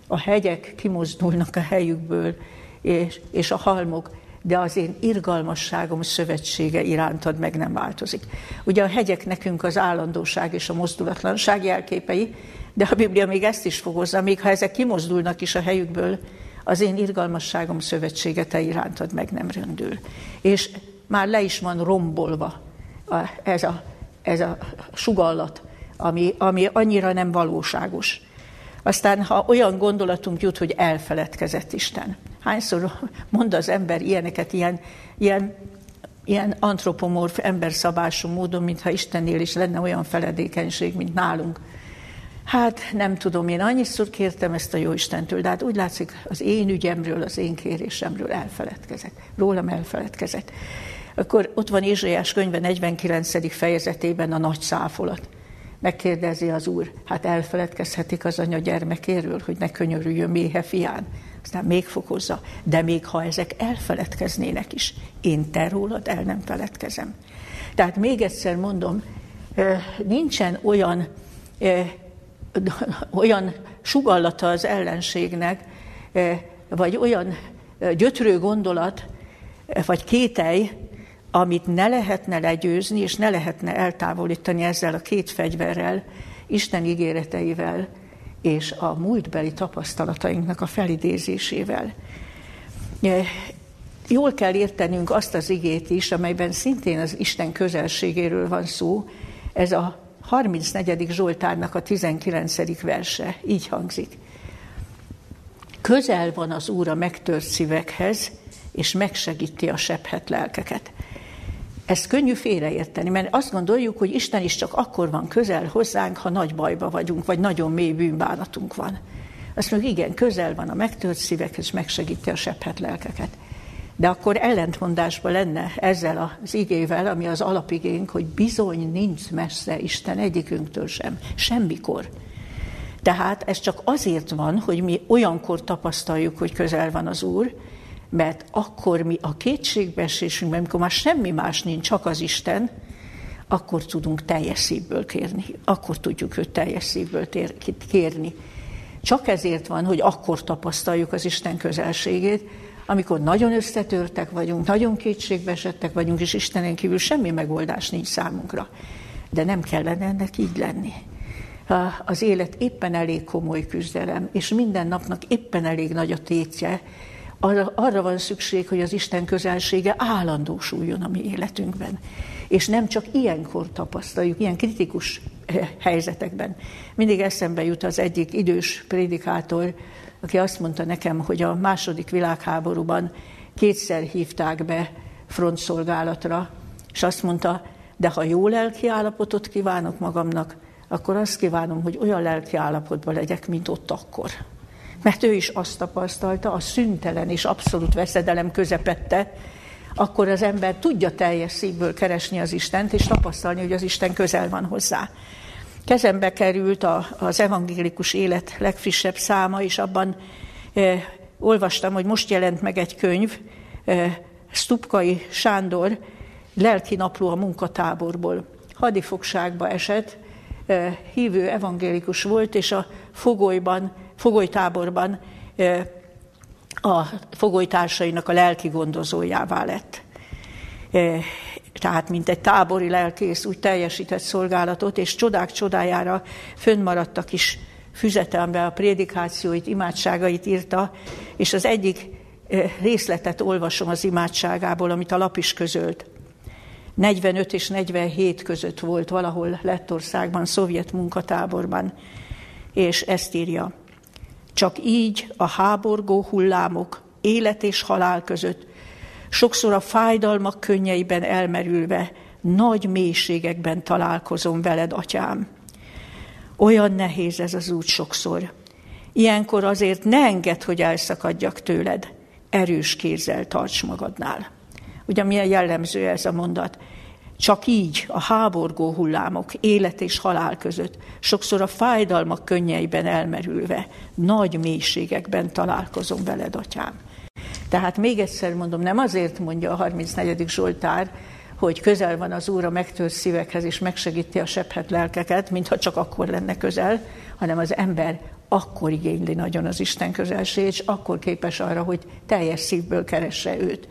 A hegyek kimozdulnak a helyükből, és, és a halmok, de az én irgalmasságom szövetsége irántad meg nem változik. Ugye a hegyek nekünk az állandóság és a mozdulatlanság jelképei, de a Biblia még ezt is fogozza, még ha ezek kimozdulnak is a helyükből, az én irgalmasságom szövetsége te irántad meg nem röndül. És már le is van rombolva ez a, ez a sugallat, ami, ami annyira nem valóságos. Aztán, ha olyan gondolatunk jut, hogy elfeledkezett Isten. Hányszor mond az ember ilyeneket, ilyen, ilyen, ilyen antropomorf, emberszabású módon, mintha Istennél is lenne olyan feledékenység, mint nálunk. Hát nem tudom, én annyiszor kértem ezt a jó Istentől, de hát úgy látszik, az én ügyemről, az én kérésemről elfeledkezett. Rólam elfeledkezett. Akkor ott van Ézsaiás könyve 49. fejezetében a nagy száfolat. Megkérdezi az úr, hát elfeledkezhetik az anya gyermekéről, hogy ne könyörüljön méhe fián. Aztán még fokozza, de még ha ezek elfeledkeznének is, én te rólad el nem feledkezem. Tehát még egyszer mondom, nincsen olyan, olyan sugallata az ellenségnek, vagy olyan gyötrő gondolat, vagy kételj, amit ne lehetne legyőzni, és ne lehetne eltávolítani ezzel a két fegyverrel, Isten ígéreteivel és a múltbeli tapasztalatainknak a felidézésével. Jól kell értenünk azt az igét is, amelyben szintén az Isten közelségéről van szó, ez a 34. Zsoltárnak a 19. verse, így hangzik. Közel van az Úr a megtört szívekhez, és megsegíti a sebhet lelkeket. Ezt könnyű félreérteni, mert azt gondoljuk, hogy Isten is csak akkor van közel hozzánk, ha nagy bajba vagyunk, vagy nagyon mély bűnbánatunk van. Azt mondjuk, igen, közel van a megtört szívekhez, megsegíti a sebhet lelkeket. De akkor ellentmondásban lenne ezzel az igével, ami az alapigénk, hogy bizony nincs messze Isten egyikünktől sem, semmikor. Tehát ez csak azért van, hogy mi olyankor tapasztaljuk, hogy közel van az Úr, mert akkor mi a kétségbeesésünkben, amikor már semmi más nincs, csak az Isten, akkor tudunk teljes szívből kérni. Akkor tudjuk őt teljes szívből tér, kérni. Csak ezért van, hogy akkor tapasztaljuk az Isten közelségét, amikor nagyon összetörtek vagyunk, nagyon kétségbeesettek vagyunk, és Istenen kívül semmi megoldás nincs számunkra. De nem kellene ennek így lenni. Az élet éppen elég komoly küzdelem, és minden napnak éppen elég nagy a tétje, arra, arra van szükség, hogy az Isten közelsége állandósuljon a mi életünkben. És nem csak ilyenkor tapasztaljuk, ilyen kritikus eh, helyzetekben. Mindig eszembe jut az egyik idős prédikátor, aki azt mondta nekem, hogy a második világháborúban kétszer hívták be frontszolgálatra, és azt mondta, de ha jó lelki állapotot kívánok magamnak, akkor azt kívánom, hogy olyan lelki állapotban legyek, mint ott akkor mert ő is azt tapasztalta, a szüntelen és abszolút veszedelem közepette, akkor az ember tudja teljes szívből keresni az Istent, és tapasztalni, hogy az Isten közel van hozzá. Kezembe került a, az evangélikus élet legfrissebb száma, és abban e, olvastam, hogy most jelent meg egy könyv, e, Stupkai Sándor, lelki napló a munkatáborból. Hadifogságba esett, e, hívő evangélikus volt, és a fogolyban fogolytáborban a fogolytársainak a lelki gondozójává lett. Tehát, mint egy tábori lelkész úgy teljesített szolgálatot, és csodák csodájára fönnmaradt a kis füzetembe a prédikációit, imádságait írta, és az egyik részletet olvasom az imádságából, amit a lap is közölt. 45 és 47 között volt valahol Lettországban, szovjet munkatáborban, és ezt írja. Csak így a háborgó hullámok élet és halál között, sokszor a fájdalmak könnyeiben elmerülve, nagy mélységekben találkozom veled, atyám. Olyan nehéz ez az út sokszor. Ilyenkor azért ne engedd, hogy elszakadjak tőled. Erős kézzel tarts magadnál. Ugye milyen jellemző ez a mondat? Csak így a háborgó hullámok, élet és halál között, sokszor a fájdalmak könnyeiben elmerülve, nagy mélységekben találkozom veled, atyám. Tehát még egyszer mondom, nem azért mondja a 34. Zsoltár, hogy közel van az Úr a megtört szívekhez, és megsegíti a sebhet lelkeket, mintha csak akkor lenne közel, hanem az ember akkor igényli nagyon az Isten közelség, és akkor képes arra, hogy teljes szívből keresse őt.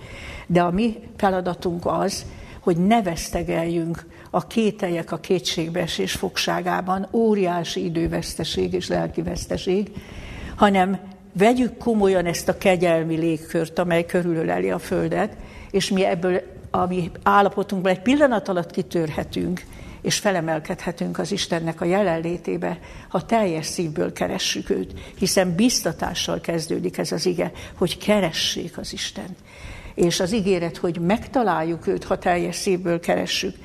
De a mi feladatunk az, hogy ne vesztegeljünk a kételjek, a kétségbeesés fogságában, óriási időveszteség és lelkiveszteség, hanem vegyük komolyan ezt a kegyelmi légkört, amely körülöleli a Földet, és mi ebből a mi állapotunkban egy pillanat alatt kitörhetünk, és felemelkedhetünk az Istennek a jelenlétébe, ha teljes szívből keressük őt, hiszen biztatással kezdődik ez az ige, hogy keressék az Istent. És az ígéret, hogy megtaláljuk őt, ha teljes szívből keressük.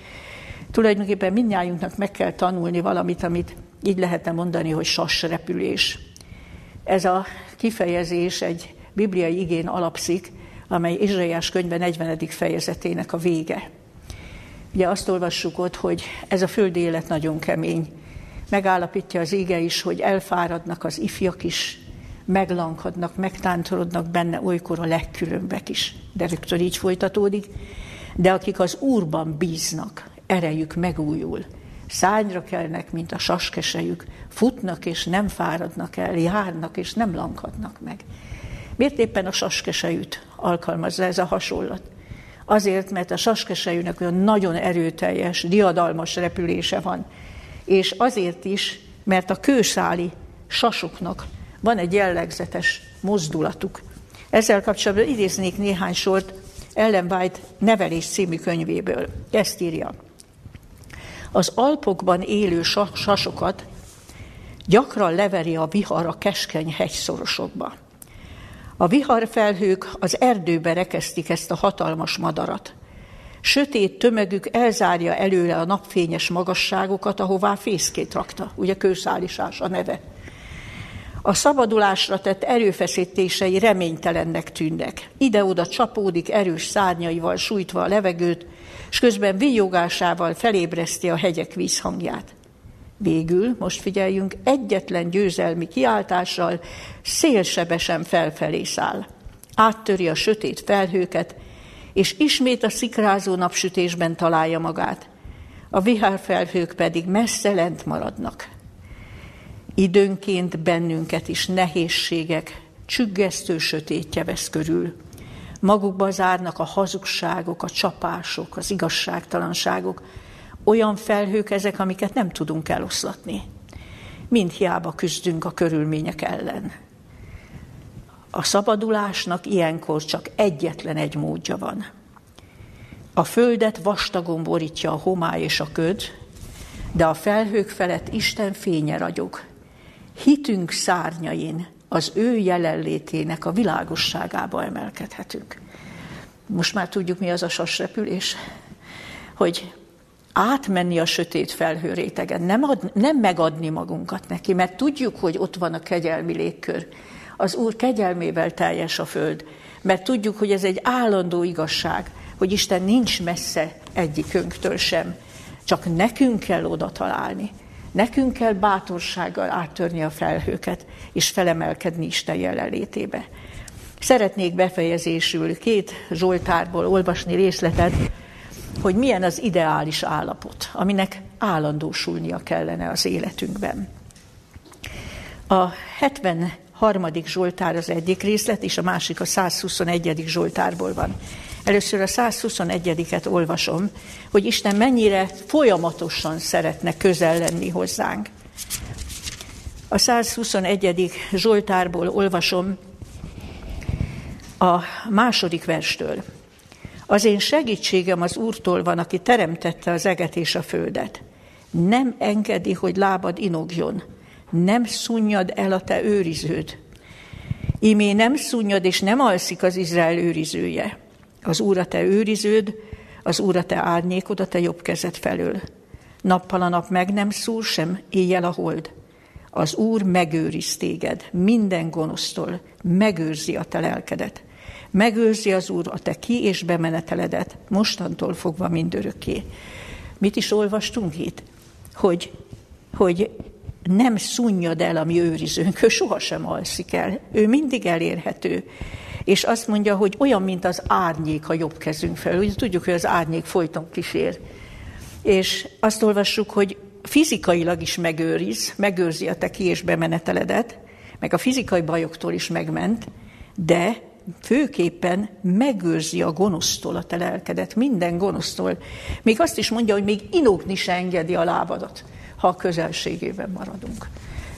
Tulajdonképpen mindnyájunknak meg kell tanulni valamit, amit így lehetne mondani, hogy sas repülés. Ez a kifejezés egy bibliai igén alapszik, amely Izsaiás könyve 40. fejezetének a vége. Ugye azt olvassuk ott, hogy ez a földi élet nagyon kemény. Megállapítja az ége is, hogy elfáradnak az ifjak is, meglankadnak, megtántorodnak benne olykor a legkülönbek is. De rögtön így folytatódik. De akik az Úrban bíznak, erejük megújul. Szányra kelnek, mint a saskesejük, futnak és nem fáradnak el, járnak és nem lankadnak meg. Miért éppen a saskesejűt alkalmazza ez a hasonlat? Azért, mert a saskesejűnek olyan nagyon erőteljes, diadalmas repülése van. És azért is, mert a kőszáli sasoknak van egy jellegzetes mozdulatuk. Ezzel kapcsolatban idéznék néhány sort Ellen White nevelés című könyvéből. Ezt írja. Az Alpokban élő sasokat gyakran leveri a vihar a keskeny hegyszorosokba. A viharfelhők az erdőbe rekesztik ezt a hatalmas madarat. Sötét tömegük elzárja előle a napfényes magasságokat, ahová fészkét rakta, ugye kőszálisás a neve. A szabadulásra tett erőfeszítései reménytelennek tűnnek. Ide-oda csapódik erős szárnyaival sújtva a levegőt, és közben villogásával felébreszti a hegyek vízhangját. Végül, most figyeljünk, egyetlen győzelmi kiáltással szélsebesen felfelé száll. Áttöri a sötét felhőket, és ismét a szikrázó napsütésben találja magát. A vihárfelhők pedig messze lent maradnak. Időnként bennünket is nehézségek, csüggesztő sötétje vesz körül. Magukba zárnak a hazugságok, a csapások, az igazságtalanságok, olyan felhők ezek, amiket nem tudunk eloszlatni. Mind hiába küzdünk a körülmények ellen. A szabadulásnak ilyenkor csak egyetlen egy módja van. A földet vastagon borítja a homály és a köd, de a felhők felett Isten fénye ragyog. Hitünk szárnyain az ő jelenlétének a világosságába emelkedhetünk. Most már tudjuk, mi az a sasrepülés, hogy átmenni a sötét felhőrétegen, nem, ad, nem megadni magunkat neki, mert tudjuk, hogy ott van a kegyelmi légkör. Az Úr kegyelmével teljes a föld, mert tudjuk, hogy ez egy állandó igazság, hogy Isten nincs messze egyikünktől sem, csak nekünk kell oda találni. Nekünk kell bátorsággal áttörni a felhőket, és felemelkedni Isten jelenlétébe. Szeretnék befejezésül két Zsoltárból olvasni részletet, hogy milyen az ideális állapot, aminek állandósulnia kellene az életünkben. A 73. Zsoltár az egyik részlet, és a másik a 121. Zsoltárból van. Először a 121-et olvasom, hogy Isten mennyire folyamatosan szeretne közel lenni hozzánk. A 121. Zsoltárból olvasom a második verstől. Az én segítségem az Úrtól van, aki teremtette az eget és a földet. Nem engedi, hogy lábad inogjon, nem szunnyad el a te őriződ. Ímé nem szunnyad és nem alszik az Izrael őrizője. Az Úr a te őriződ, az Úr a te árnyékod a te jobb kezed felől. Nappal a nap meg nem szúr sem, éjjel a hold. Az Úr megőriz téged minden gonosztól, megőrzi a te lelkedet. Megőrzi az Úr a te ki- és bemeneteledet, mostantól fogva mindörökké. Mit is olvastunk itt? Hogy, hogy nem szunnyad el a mi őrizőnk, ő sohasem alszik el, ő mindig elérhető. És azt mondja, hogy olyan, mint az árnyék a jobb kezünk fel. Ugye tudjuk, hogy az árnyék folyton kísér. És azt olvassuk, hogy fizikailag is megőriz, megőrzi a te ki- és bemeneteledet, meg a fizikai bajoktól is megment, de főképpen megőrzi a gonosztól a te lelkedet, minden gonosztól. Még azt is mondja, hogy még inogni se engedi a lábadat, ha a közelségében maradunk.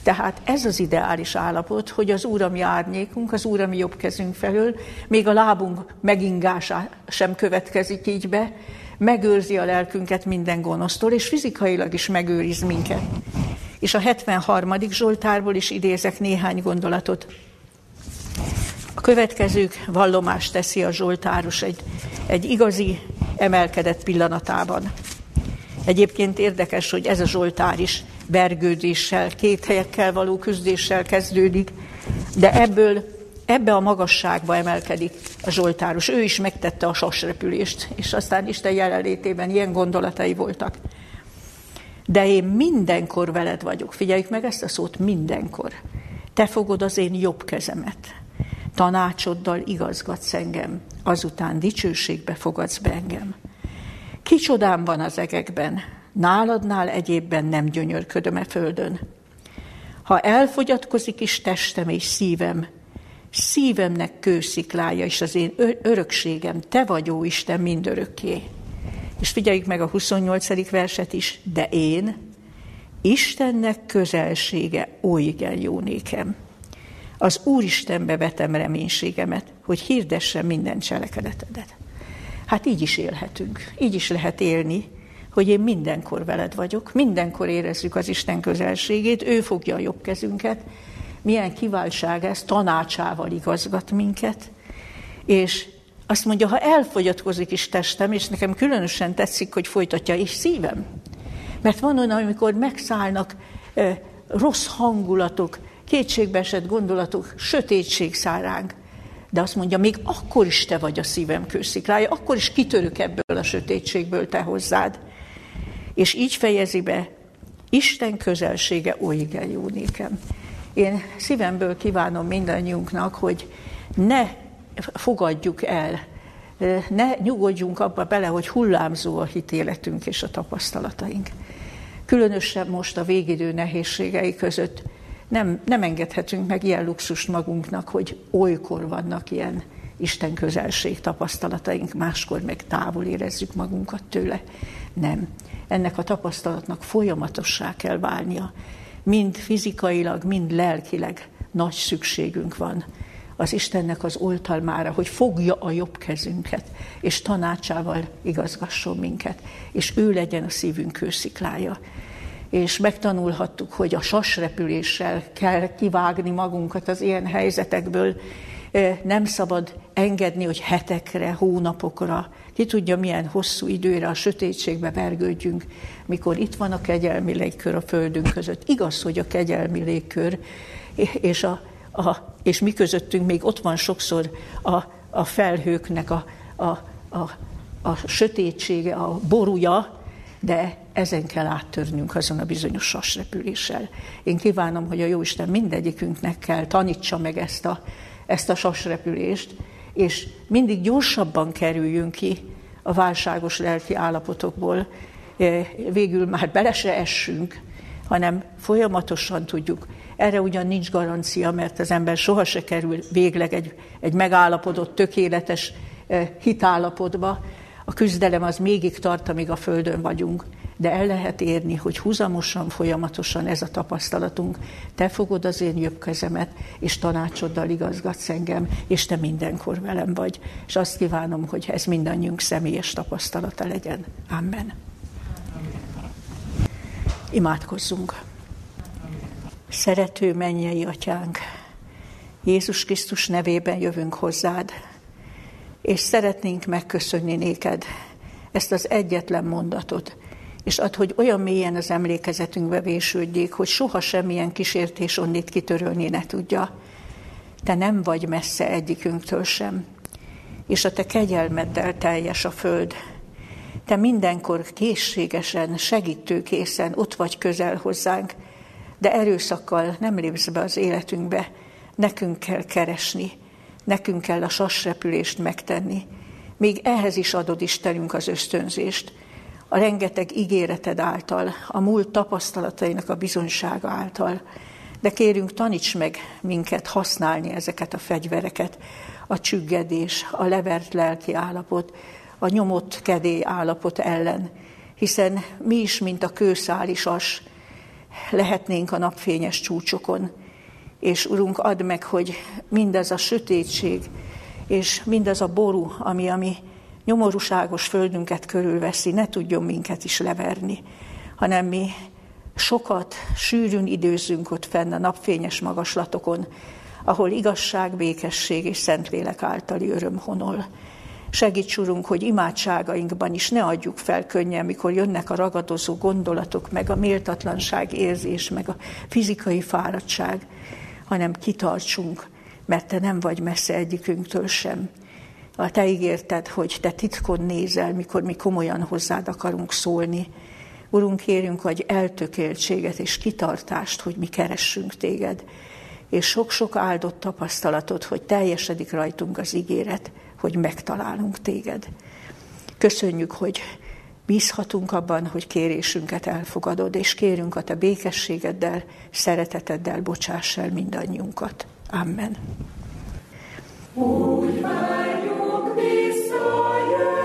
Tehát ez az ideális állapot, hogy az Úr a mi árnyékunk, az Úr a mi jobb kezünk felől, még a lábunk megingása sem következik így be, megőrzi a lelkünket minden gonosztól, és fizikailag is megőriz minket. És a 73. Zsoltárból is idézek néhány gondolatot. A következők vallomást teszi a Zsoltáros egy, egy igazi emelkedett pillanatában. Egyébként érdekes, hogy ez a Zsoltár is bergődéssel, két helyekkel való küzdéssel kezdődik, de ebből ebbe a magasságba emelkedik a Zsoltáros. Ő is megtette a sasrepülést, és aztán Isten jelenlétében ilyen gondolatai voltak. De én mindenkor veled vagyok. Figyeljük meg ezt a szót, mindenkor. Te fogod az én jobb kezemet. Tanácsoddal igazgatsz engem, azután dicsőségbe fogadsz be engem. Kicsodám van az egekben, náladnál egyébben nem gyönyörködöm e földön. Ha elfogyatkozik is testem és szívem, szívemnek kősziklája, és az én örökségem, te vagy, ó Isten, mindörökké. És figyeljük meg a 28. verset is, de én, Istennek közelsége, ó igen jó nékem. Az Úristenbe vetem reménységemet, hogy hirdessem minden cselekedetedet. Hát így is élhetünk, így is lehet élni, hogy én mindenkor veled vagyok, mindenkor érezzük az Isten közelségét, ő fogja a jobb kezünket, milyen kiváltság ez, tanácsával igazgat minket, és azt mondja, ha elfogyatkozik is testem, és nekem különösen tetszik, hogy folytatja is szívem. Mert van olyan, amikor megszállnak e, rossz hangulatok, kétségbeesett gondolatok, sötétség száránk. De azt mondja, még akkor is te vagy a szívem kősziklája, akkor is kitörök ebből a sötétségből te hozzád. És így fejezi be, Isten közelsége oly igen jó nékem. Én szívemből kívánom mindannyiunknak, hogy ne fogadjuk el, ne nyugodjunk abba bele, hogy hullámzó a hitéletünk és a tapasztalataink. Különösen most a végidő nehézségei között nem, nem engedhetünk meg ilyen luxust magunknak, hogy olykor vannak ilyen Isten közelség tapasztalataink, máskor meg távol érezzük magunkat tőle. Nem. Ennek a tapasztalatnak folyamatossá kell válnia mind fizikailag, mind lelkileg nagy szükségünk van az Istennek az oltalmára, hogy fogja a jobb kezünket, és tanácsával igazgasson minket, és ő legyen a szívünk kősziklája. És megtanulhattuk, hogy a sasrepüléssel kell kivágni magunkat az ilyen helyzetekből, nem szabad engedni, hogy hetekre, hónapokra, ki tudja milyen hosszú időre a sötétségbe vergődjünk, mikor itt van a kegyelmi légkör a földünk között. Igaz, hogy a kegyelmi légkör, és, a, a, és mi közöttünk még ott van sokszor a, a felhőknek a, a, a, a sötétsége, a borúja, de ezen kell áttörnünk azon a bizonyos sasrepüléssel. Én kívánom, hogy a Jóisten mindegyikünknek kell tanítsa meg ezt a, ezt a sasrepülést, és mindig gyorsabban kerüljünk ki a válságos lelki állapotokból, e, végül már bele se essünk, hanem folyamatosan tudjuk. Erre ugyan nincs garancia, mert az ember soha se kerül végleg egy, egy megállapodott, tökéletes e, hitállapotba. A küzdelem az mégig tart, amíg a Földön vagyunk de el lehet érni, hogy húzamosan, folyamatosan ez a tapasztalatunk, te fogod az én jobb kezemet, és tanácsoddal igazgatsz engem, és te mindenkor velem vagy. És azt kívánom, hogy ez mindannyiunk személyes tapasztalata legyen. Amen. Imádkozzunk. Szerető mennyei atyánk, Jézus Krisztus nevében jövünk hozzád, és szeretnénk megköszönni néked ezt az egyetlen mondatot, és ad, hogy olyan mélyen az emlékezetünkbe vésődjék, hogy soha semmilyen kísértés onnit kitörölni ne tudja. Te nem vagy messze egyikünktől sem, és a te kegyelmeddel teljes a föld. Te mindenkor készségesen, segítőkészen ott vagy közel hozzánk, de erőszakkal nem lépsz be az életünkbe, nekünk kell keresni, nekünk kell a sassrepülést megtenni. Még ehhez is adod Istenünk az ösztönzést, a rengeteg ígéreted által, a múlt tapasztalatainak a bizonysága által. De kérünk, taníts meg minket használni ezeket a fegyvereket, a csüggedés, a levert lelki állapot, a nyomott kedély állapot ellen, hiszen mi is, mint a kőszálisas, lehetnénk a napfényes csúcsokon. És Urunk, add meg, hogy mindez a sötétség, és mindaz a ború, ami a mi nyomorúságos földünket körülveszi, ne tudjon minket is leverni, hanem mi sokat, sűrűn időzünk ott fenn a napfényes magaslatokon, ahol igazság, békesség és szentlélek általi öröm honol. Segíts, Urunk, hogy imádságainkban is ne adjuk fel könnyen, mikor jönnek a ragadozó gondolatok, meg a méltatlanság érzés, meg a fizikai fáradtság, hanem kitartsunk, mert Te nem vagy messze egyikünktől sem. A Te ígérted, hogy Te titkon nézel, mikor mi komolyan hozzád akarunk szólni. Urunk, kérünk, hogy eltökéltséget és kitartást, hogy mi keressünk Téged, és sok-sok áldott tapasztalatot, hogy teljesedik rajtunk az ígéret, hogy megtalálunk téged. Köszönjük, hogy bízhatunk abban, hogy kérésünket elfogadod, és kérünk a te békességeddel, szereteteddel bocsáss el mindannyiunkat. Amen. Úgy várjuk visszajön.